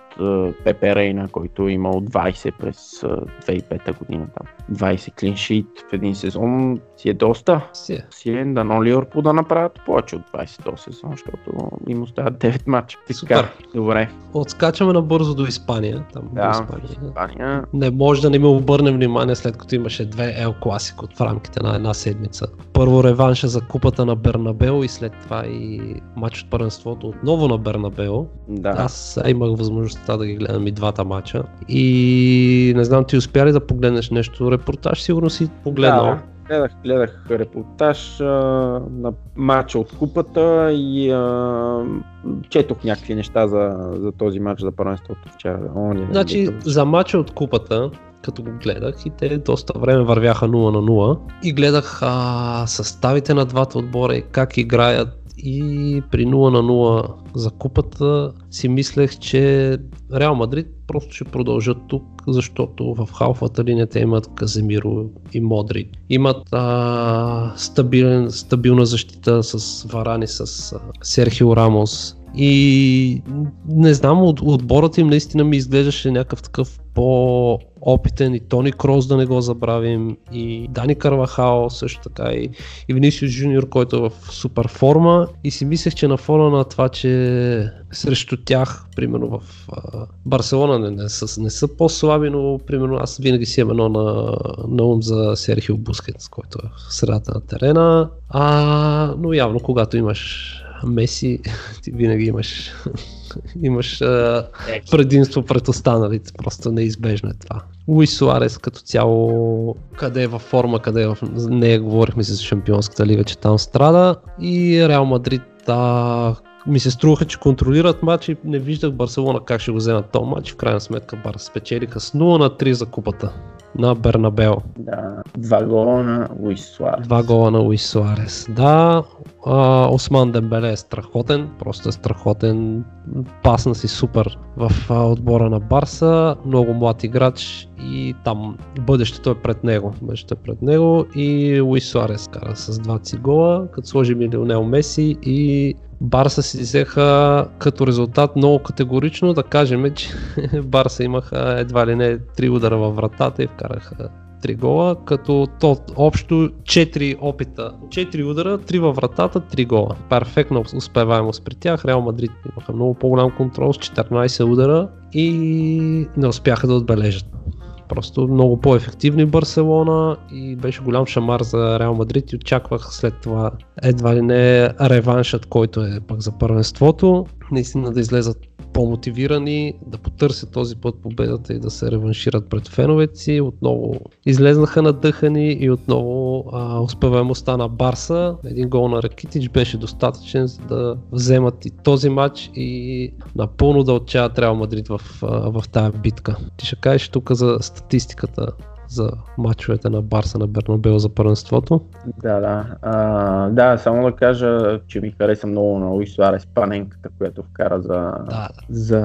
Пепе Рейна, който е имал 20 през а, 2005 година. Там. 20 клиншит в един сезон си е доста. Си е. Е дано Ливърпул да направят повече от 20 този сезон, защото им остават 9 мача. Супер. Добре. Отскачаме набързо до Испания. Там до Да, Испания. Испания. Не може да не ми обърне внимание след като имаше две Ел Класико в рамките на една седмица. Първо реванша за купата на Бернабел и след това и матч от първенството отново на Бернабел. Да. Аз имах възможността да ги гледам и двата мача. И не знам, ти успя ли да погледнеш нещо? Репортаж сигурно си погледнал. Да, гледах, гледах репортаж а, на матча от купата и а, четох някакви неща за, за този матч за първенството вчера. О, не, Значи не, за матча от купата, като го гледах и те доста време вървяха 0 на 0 и гледах а, съставите на двата отбора и как играят и при 0 на 0 за купата си мислех, че Реал Мадрид просто ще продължат тук, защото в халфата линия те имат Каземиро и Модрик. Имат а, стабилен, стабилна защита с Варани, с а, Серхио Рамос, и не знам, от, отборът им наистина ми изглеждаше някакъв такъв по-опитен и Тони Крос да не го забравим и Дани Карвахао също така и, и Винисиус Жуниор, който е в супер форма. И си мислех, че на фона на това, че срещу тях, примерно в а, Барселона не, не, са, не са по-слаби, но примерно аз винаги си имам едно на, на ум за Серхио Бускетс, който е в средата на терена, а, но явно когато имаш Меси, ти винаги имаш, имаш а, предимство пред останалите, просто неизбежно е това. Луис Суарес като цяло, къде е във форма, къде е в... Не говорихме си за Шампионската лига, че там страда и Реал Мадрид а, ми се струваха, че контролират матч и не виждах Барселона как ще го вземат този матч. В крайна сметка Барс спечелиха с 0 на 3 за купата на Бернабел. Да, два гола на Луис Суарес. Два гола на Луис Суарес. Да, а, Осман Дембеле е страхотен, просто е страхотен. Пасна си супер в а, отбора на Барса, много млад играч и там бъдещето е пред него. Бъдещето е пред него и Луис Суарес кара с 20 гола, като сложим и Лионел Меси и Барса си взеха като резултат много категорично да кажем, че Барса имаха едва ли не 3 удара във вратата и вкараха 3 гола, като то общо 4 опита, 4 удара, 3 във вратата, 3 гола. Перфектна успеваемост при тях. Реал Мадрид имаха много по-голям контрол с 14 удара и не успяха да отбележат. Просто много по-ефективни Барселона и беше голям шамар за Реал Мадрид и очаквах след това едва ли не реваншът, който е пък за първенството. Наистина да излезат по-мотивирани, да потърсят този път победата и да се реваншират пред феновете си. Отново излезнаха надъхани и отново а, успеваемостта на Барса. Един гол на Ракитич беше достатъчен за да вземат и този матч и напълно да отчаят Реал Мадрид в, в тази битка. Ти ще кажеш тук за статистиката за матчовете на Барса на Бернабел за първенството. Да, да. А, да, само да кажа, че ми хареса много на Луис Суарес паненката, която вкара за, Да, за,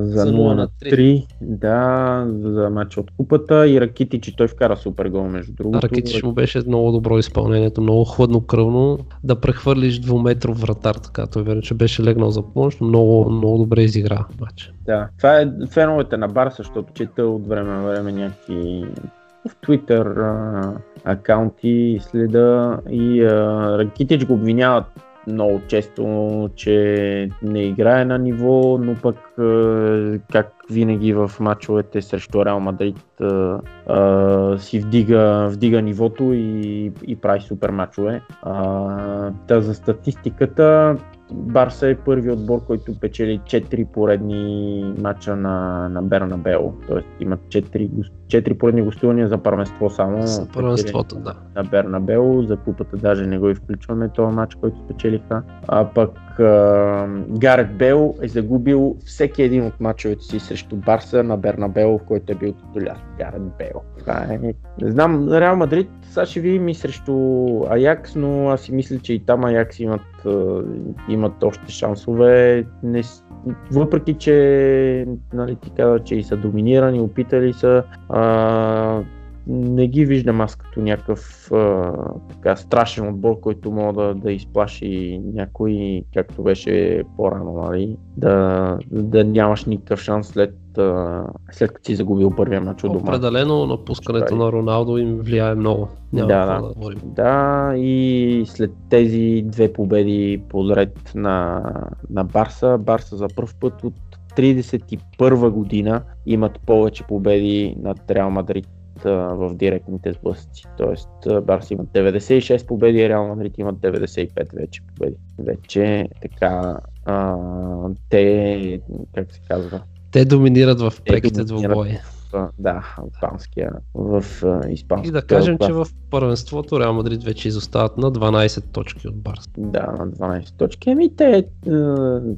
за, За 0 на 3. Да, за матча от купата и Ракити, че той вкара супер гол между другото. Ракитиш му беше много добро изпълнението, много хладнокръвно. Да прехвърлиш двуметров вратар, така той верно, че беше легнал за помощ, но много, много добре изигра матча. Да, това е феновете на Барса, защото чета от време на време някакви в Twitter а, акаунти следа и а, Ракитич го обвиняват много често, че не играе на ниво, но пък как винаги в мачовете срещу Реал Мадрид си вдига, вдига нивото и, и прави супер мачове. Та за статистиката Барса е първи отбор, който печели 4 поредни мача на, на Бернабео. Тоест имат 4, 4 поредни гостувания за първенство само. За първенството, да. На Бернабео, за купата даже не го и включваме този матч, който спечелиха. А пък а, Гарет Бел е загубил всеки един от мачовете си срещу Барса на Бернабео, в който е бил титуляр. Гарет Бел. Това е... Не знам, Реал Мадрид, сега ще видим и срещу Аякс, но аз си мисля, че и там Аякс имат, имат още шансове. Не, въпреки, че нали, ти каза, че и са доминирани, опитали са, а, не ги виждам аз като някакъв а, така страшен отбор, който мога да, да изплаши някой, както беше по-рано, нали? да, да нямаш никакъв шанс след, а, след като си загубил първия мач от дома. Определено напускането на Роналдо им влияе много. Няма да, да, говорим. Да, и след тези две победи подред на, на Барса, Барса за първ път от 31 година имат повече победи над Реал Мадрид в директните сблъсъци. Тоест а, Барса имат 96 победи, Реал Мадрид имат 95 вече победи. Вече така а, те, как се казва, Те доминират в преките двубои. да, испанския, в испанския. И да кажем, че в първенството Реал Мадрид вече изостават на 12 точки от Барса. Да, на 12 точки. Ами те, е,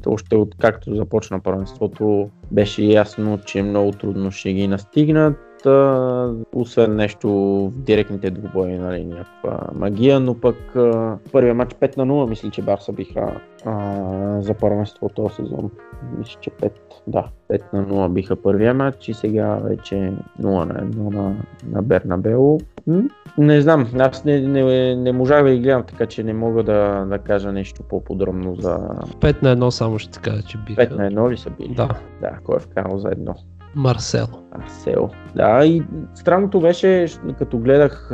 още от както започна първенството, беше ясно, че много трудно ще ги настигнат. А, освен нещо в директните двубои, нали, някаква магия, но пък а, първия матч 5 на 0, мисля, че Барса биха а, за първенство този сезон. Мисля, че 5, да, 5 на 0 биха първия матч и сега вече 0 на 1 на, на Бернабео. М, Не знам, аз не, не, не можах да ги гледам, така че не мога да, да кажа нещо по-подробно за 5 на 1 само ще кажа, че биха. 5 на 1 ли са били? Да, Да, кой е вкарал за едно? Марсело. Арсел. Да, и странното беше, като гледах,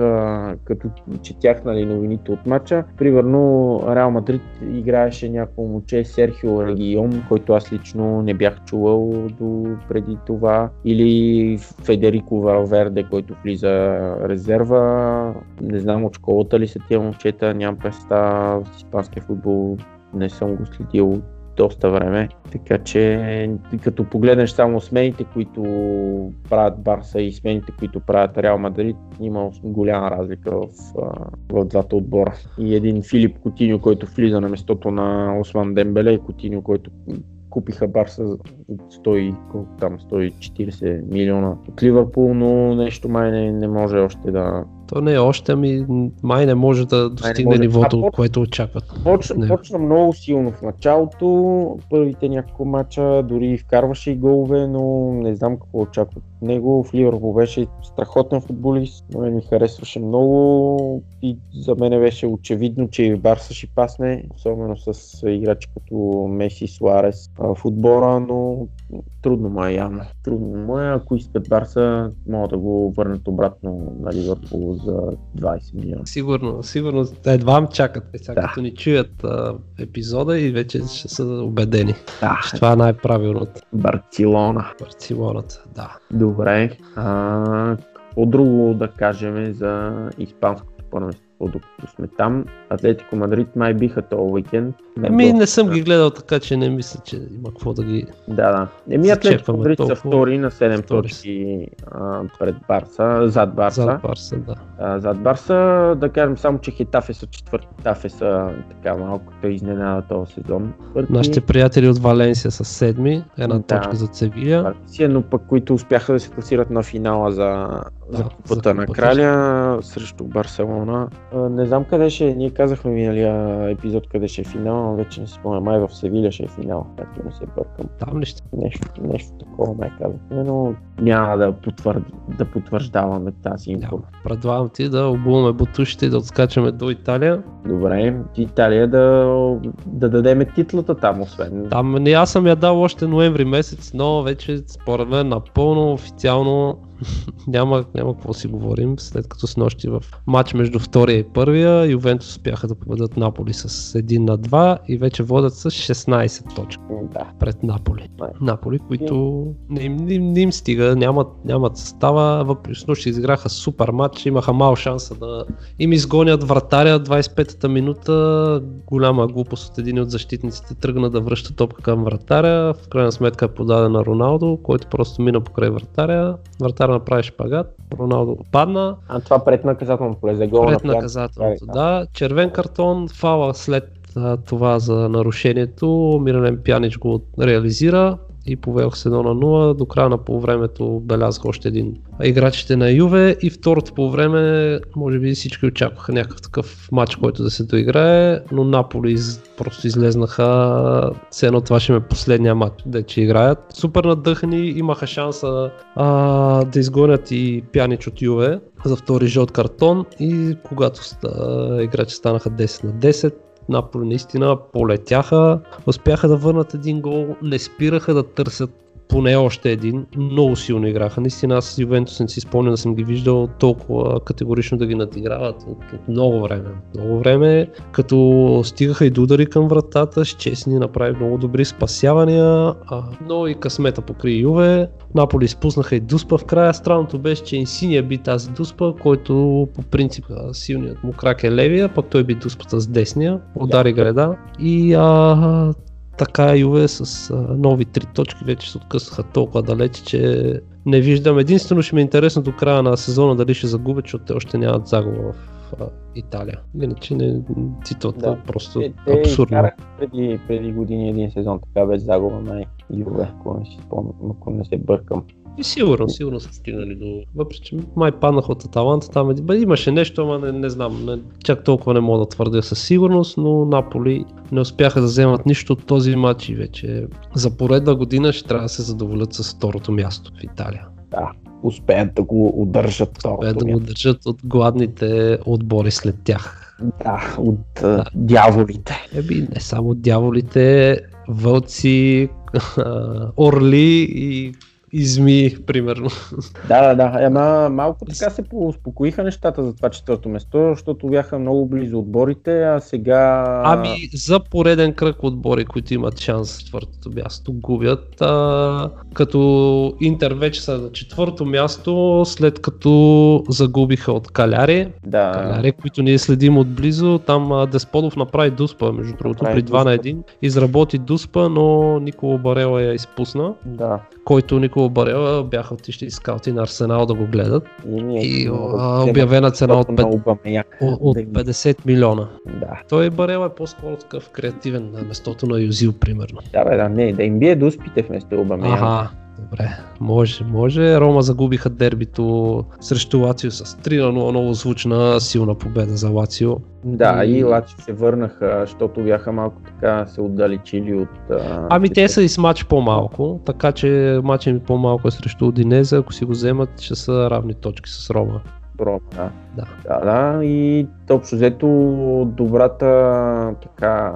като четях нали, новините от матча, примерно Реал Мадрид играеше някакво момче Серхио Регион, който аз лично не бях чувал до преди това, или Федерико Валверде, който влиза резерва. Не знам от школата ли са тия момчета, нямам представа в испанския футбол, не съм го следил доста време. Така че като погледнеш само смените, които правят Барса и смените, които правят Реал Мадрид, има голяма разлика в, в двата отбора. И един Филип Котиньо, който влиза на местото на Осман Дембеле и Котиньо, който купиха Барса за 100, колко там, 140 милиона от Ливърпул, но нещо май не, не може още да, То не е още, ами май не може да достигне може. нивото, А, което очакват. Почна, почна много силно в началото, първите няколко мача дори вкарваше и голове, но не знам какво очакват от него. В Ливърпул беше страхотен футболист, но ми харесваше много и за мен беше очевидно, че и Барса ще пасне, особено с играчи като Меси, Суарес в отбора, но трудно му е явно. Трудно му е, ако искат Барса, могат да го върнат обратно на Ливърпул за 20 милиона. Сигурно, сигурно едва м чакат. Е, сега Да. като ни чуят а, епизода и вече ще са убедени, Да, че това е най-правилното. Барселона. Барселоната, да. Добре. А, какво друго да кажем за испанското първенство, докато сме там? Атлетико Мадрид май биха този уикенд. Ами не съм ги гледал така, че не мисля, че има какво да ги... Да, да. Еми Атлетико Мадрид са втори на 7 Втори са. точки а, пред Барса, зад Барса. Зад Барса, да. А, зад Барса, да кажем само, че Хетафе са четвърти. Хетафе са така малко изненада този сезон. Четвърти. Нашите приятели от Валенсия са седми, една Да. точка за Севиля. Валенсия, но пък които успяха да се класират на финала за, за Да, купата за на купата. краля срещу Барселона. Не знам къде ще е, ние казахме миналия епизод къде ще е финал, но вече не си спомням, май в Севиля ще е финал, както не се бъркам. Там ли ще? Нещо, нещо такова май казахме, но няма да, потвърд, да потвърждаваме тази информация. Предлагам ти да обуваме бутушите и да отскачаме до Италия. Добре, Италия да, да дадеме титлата там, освен. Там не аз съм я дал още ноември месец, но вече според мен напълно официално няма, няма какво си говорим, след като с нощи в матч между втория и първия, Ювентус успяха да победат Наполи с 1 на 2 и вече водят с 16 точки Да. пред Наполи. Да. Наполи, които не им, не, им- не им стига, нямат, нямат състава, въпреки нощи изиграха супер матч, имаха мал шанса да им изгонят вратаря 25-та минута, голяма глупост от един от защитниците тръгна да връща топка към вратаря, в крайна сметка е подаден на Роналдо, който просто мина покрай вратаря, вратаря направи шпагат, Роналдо падна, А това пред наказателно поле за гол. пред на наказателното, Да. да. Червен картон, фала след това за нарушението. Мирален Пянич го реализира и повелох се 1 на 0. До края на полувремето белязах още един играчите на Юве и второто полувреме, може би всички очакваха някакъв такъв матч, който да се доиграе, но Наполи из, просто излезнаха, все едно това ще ме последния матч, да че играят. Супер надъхани, имаха шанса а, да изгонят и Пянич от Юве за втори жълт картон и когато ста, играчи станаха 10 на 10, Наполи наистина полетяха, успяха да върнат един гол, не спираха да търсят поне още един. Много силно играха. Наистина аз Ювентус не си спомням да съм ги виждал толкова категорично да ги надиграват от, от много време. Много време, като стигаха и до удари към вратата, Щесни направи много добри спасявания, а, но и късмета покри Юве. Наполи изпуснаха и Дуспа в края. Странното беше, че Инсиния би тази Дуспа, който по принцип силният му крак е левия, пък той би Дуспата с десния. Удари греда и а, така Юве с а, нови три точки вече се откъснаха толкова далеч, че не виждам. Единствено ще ми е интересно до края на сезона дали ще загубят, защото те още нямат загуба в а, Италия. Иначе не, титлата Да. просто Те, те абсурдно. изкараха преди, преди години един сезон така без загуба на Юве, ако не, си спомням, ако не се бъркам. И сигурно, сигурно са стигнали до... Въпреки, че май паднаха от Аталанта, там е- бе, имаше нещо, ама не, не знам, не, чак толкова не мога да твърдя със сигурност, но Наполи не успяха да вземат нищо от този матч и вече за поредна година ще трябва да се задоволят с второто място в Италия. Да, успеят да го удържат второто да го място. държат от гладните отбори след тях. Да, от а, дяволите. Еби, не само дяволите, вълци, орли и, и змии, примерно. Да, да, да. Ема малко така се успокоиха нещата за това четвърто место, защото бяха много близо отборите, а сега... Ами за пореден кръг отбори, които имат шанс за четвъртото място, губят. А, като Интер вече са на четвърто място, след като загубиха от Каляри. да, Каляри, които ние следим отблизо. Там Десподов направи Дуспа, между другото, Направи при 2 на Дуспа. 1. Изработи Дуспа, но Никола Барела я изпусна. да. Който Никола Барела бяха отишли скаути на Арсенал да го гледат. И, ние И а, обявена цена от, мястото на 5, Аубамеян. от, от Да ги- 50 милиона. Да. Той Барела е по-скоро такъв креативен на местото на Юзил, примерно. Да, бе, да, не, да им бие дуспите вместо Аубамеян. Ага, добре. Може, може. Рома загубиха дербито срещу Лацио с 3 на 0. Много звучна, силна победа за Лацио. Да, И- и Лачи се върнаха, защото бяха малко така се отдалечили от... а, Ами те са и с матч по-малко, така че матчът ми по-малко е срещу Одинеза. Ако си го вземат, ще са равни точки с Рома. Рома, да. Да. Да, да, и общо взето добрата, така,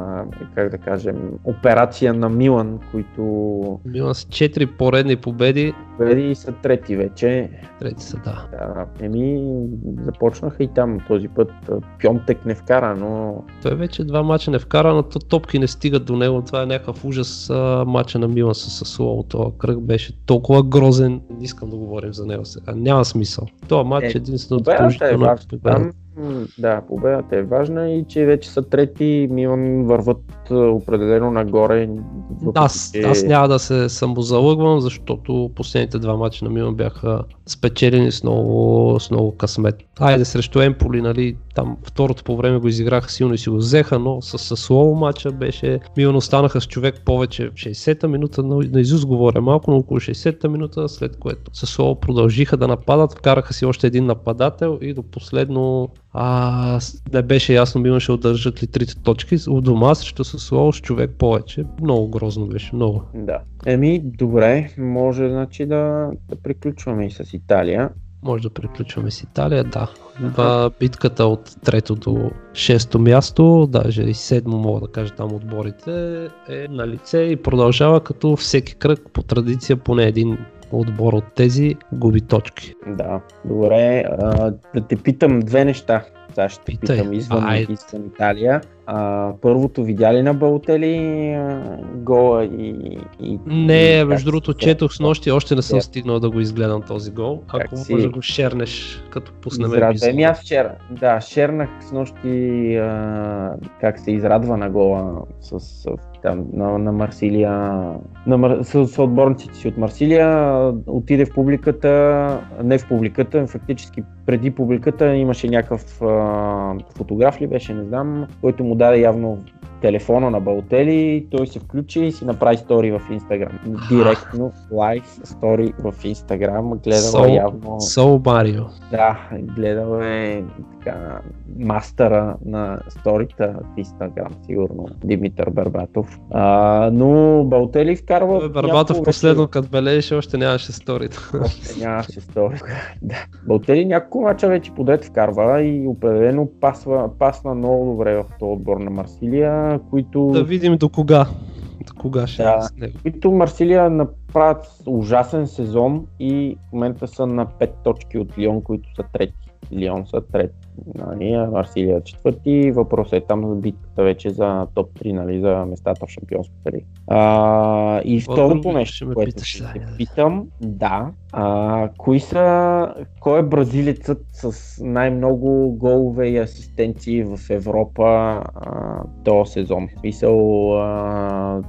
как да кажем, операция на Милан, които Милан с 4 поредни победи. победи са трети вече. Трети са, да. Да, еми, започнаха и там този път. Пьонтек не вкара, но Той вече два мача не вкара, но то топки не стигат до него. Това е някакъв ужас. Мача на Милан с Сасуоло. Това кръг беше толкова грозен. Не искам да говорим за него сега. Няма смисъл. Това матч е единственото победата е да, победата е важна и че вече са трети, Милан върват определено нагоре. Аз, че- аз няма да се самозалъгвам, защото последните два мача на Милан бяха спечелени с много, с много късмет. Айде срещу Емполи, нали, там второто по време го изиграха силно и си го взеха, но с, с слово мача беше, Милан останаха с човек повече 60-та минута, на, на Изус говоря малко, но около 60-та минута, след което с слово продължиха да нападат, вкараха си още един нападател и до последно а, с- не беше ясно Милан ще удържат ли трите точки. У дома срещу Сасуол с човек повече. Много грозно беше, много. Да. Еми, добре, може значи да, да приключваме и с Италия. Може да приключваме с Италия, да. Два битката от трето до шесто място, даже и седмо мога да кажа там отборите, е на лице и продължава като всеки кръг по традиция поне един отбор от тези губи точки. Да, добре. А, да те питам две неща. Сега ще Питай. питам извън, Айде. извън Италия. А, първото, видя ли на Балотели а, гола и... и Не, и между другото, четох с нощи, още не съм Да. стигнал да го изгледам този гол. Как Ако си- може да го шернеш, като пуснем епизода. Еми аз вчера, да, шернах с нощи а, как се израдва на гола с там, на, на Марсилия, на, Мар- с, с отборниците си от Марсилия, отиде в публиката, не в публиката, фактически преди публиката имаше някакъв а, фотограф ли беше, не знам, който му даде явно телефона на Балтели, той се включи и си направи стори в Инстаграм. Директно лайв стори в Инстаграм, гледал е явно. Сол Марио. Да, гледал е така мастера на сторита в Инстаграм, сигурно, Димитър Барбатов. А, но Балтели вкарва... Бе, Барбатов последно, като бележеше, още нямаше сторите. вече- Още нямаше стори. да. Балтели няколко мача вече подред вкарва и определено пасва, пасна много добре в този отбор на Марсилия, които... да видим до кога. До кога ще Да. е които Марсилия направят ужасен сезон и в момента са на 5 точки от Лион, които са трети. Лион са трети. Нали, Марсилия четвърти. Въпросът е там за битката вече за топ 3, нали, за местата в шампионската лига. А, и второто нещо, ме което питаш, ще да, те питам, да, а, кои са, кой е бразилецът с най-много голове и асистенции в Европа а, този сезон? В Смисъл, а,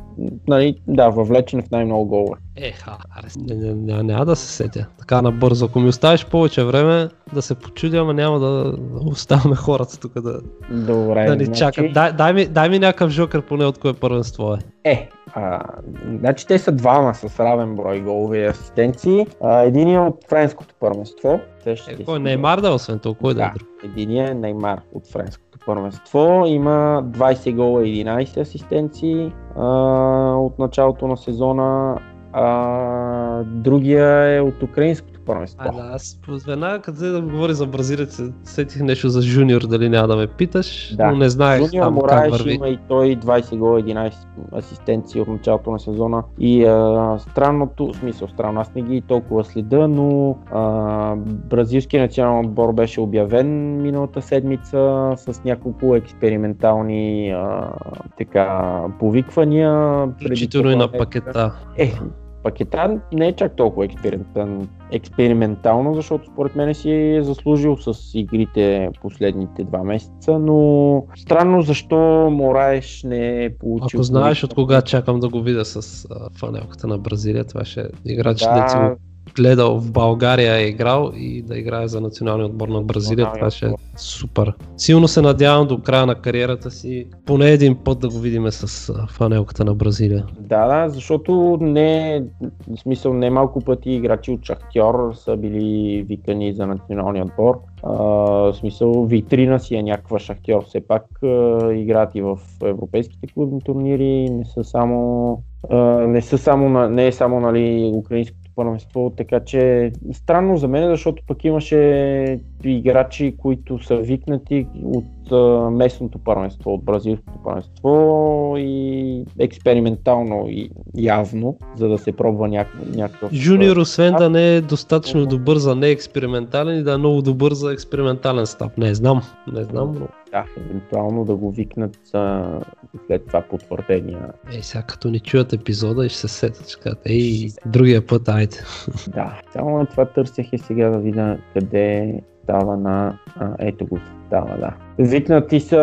нали, да, въвлечен в най-много голове. Еха, аре, не, не, няма, да се сетя. Така набързо. Ако ми оставиш повече време, да се почудя, ама няма да оставяме хората тук да, Добре, да ни значи, чакат. Дай, дай, ми, дай ми някакъв жокер поне от кое първенство е. Е, а, значи те са двама с равен брой голове и асистенции. А, един е от френското първенство. Те ще Е, кой Неймар да е освен кой да, е Да, друг? един е Неймар от френското първенство. Има 20 гола и 11 асистенции а, от началото на сезона. А, другия е от украинското първенство. А, да, аз веднага, взе да говори за бразилец, сетих нещо за жуниор, дали няма да ме питаш, Да. но не знаех Жуниор там как Мораеш върви. има и той 20 гола, 11 асистенции от началото на сезона. И а, странното, в смисъл странно, аз не ги толкова следа, но а, бразилския национален отбор беше обявен миналата седмица с няколко експериментални а, така, повиквания. Включително и на пакета. Е, пакета не е чак толкова експериментално, експериментално, защото според мен си е заслужил с игрите последните два месеца, но странно защо Мораеш не е получил... Ако знаеш от кога чакам да го видя с а, фанелката на Бразилия, това ще е играч, да. да гледал в България е играл и да играе за националния отбор на Бразилия, това ще е супер. Силно се надявам до края на кариерата си поне един път да го видиме с фанелката на Бразилия. да, да, защото не, в смисъл не малко пъти играчи от Шахтьор са били викани за националния отбор. А, в смисъл витрина си е някаква Шахтьор, все пак а, играят и в европейските клубни турнири, не са само, не, са само не е само нали, украинското първенство, така че странно за мен, защото пък имаше играчи, които са викнати от местното първенство, от бразилското първенство и експериментално и явно, за да се пробва няк- някакъв... Жуниор, освен да не е достатъчно добър за не експериментален и да е много добър за експериментален став. Не знам, не знам, но Да, евентуално да го викнат а, след това потвърдения. Ей, сега като ни чуят епизода и ще се сетят, ще кажат, ей, другия път, айде. Да, само на това търсех и сега да видя къде става на... А, ето го става, да. Викнати са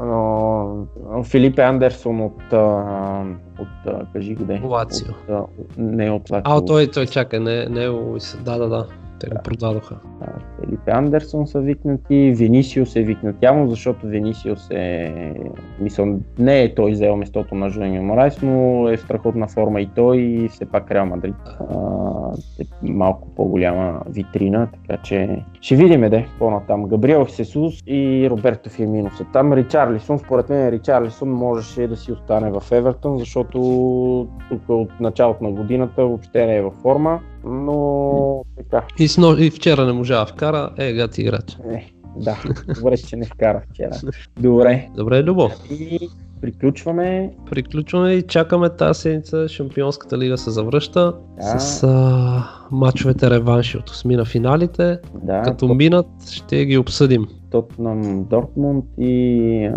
а, Филипе Андерсон от... А, от а, кажи го де. Лацио. От, а, не от Лацио. А, той, той чака, не, не. Да, да, да. Те го продадоха. Да, Фелипе Андерсон са викнати, Венисиус е викнат явно, защото Венисиус е, мисъл, не е той взел местото на Жуниор Морайс, но е в страхотна форма и той и все пак Реал Мадрид е малко по-голяма витрина, така че ще видим де по-натам. Габриел Сесус и Роберто Фирмино са там. Ричарлисон, според мен Ричарлисон можеше да си остане в Евертън, защото тук от началото на годината въобще не е във форма, но така. И, сно, и вчера не можа да вкара, е, гати играч. Не, да, добре, че не вкара вчера. Добре. Добре, Любо. И приключваме. Приключваме и чакаме тази седмица. Шампионската лига се завръща Да. с а, мачовете реванши от осми на финалите. Да, Като минат, ще ги обсъдим. Тотнам Дортмунд и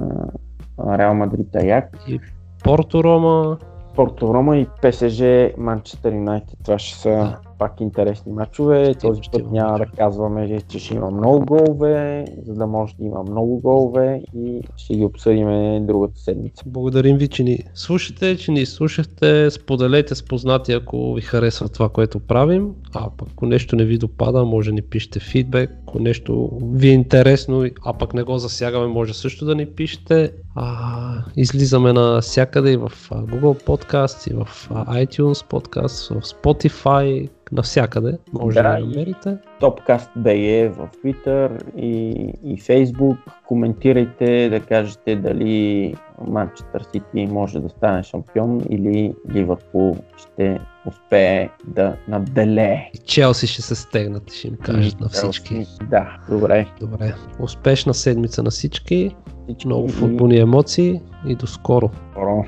а, Реал Мадрид Аяк. И Порто Рома, Порто Рома и ПСЖ Манчестър Юнайтед. Това ще са Да. Пак интересни матчове. Ще- Този ще път няма да казваме, че ще има много голове, за да може да има много голове и ще ги обсъдим другата седмица. благодарим ви, че ни слушате, че ни слушахте. Споделете с познати, ако ви харесва това, което правим. А пък ако нещо не ви допада, може да ни пишете фидбек. Ако нещо ви е интересно, а пък не го засягаме, може също да ни пишете. А, излизаме на всякъде и в Google Podcast, и в iTunes Podcast, в Spotify, навсякъде може да, Да, намерите. Topcast BE в Twitter и, и Facebook. Коментирайте да кажете дали Манчестър Сити може да стане шампион или Ливърпул ще успее да наделее. И Челси ще се стегнат и ще им кажат на всички. Да, добре. Добре. Успешна седмица на всички. Всички Много футболни емоции и до скоро. скоро.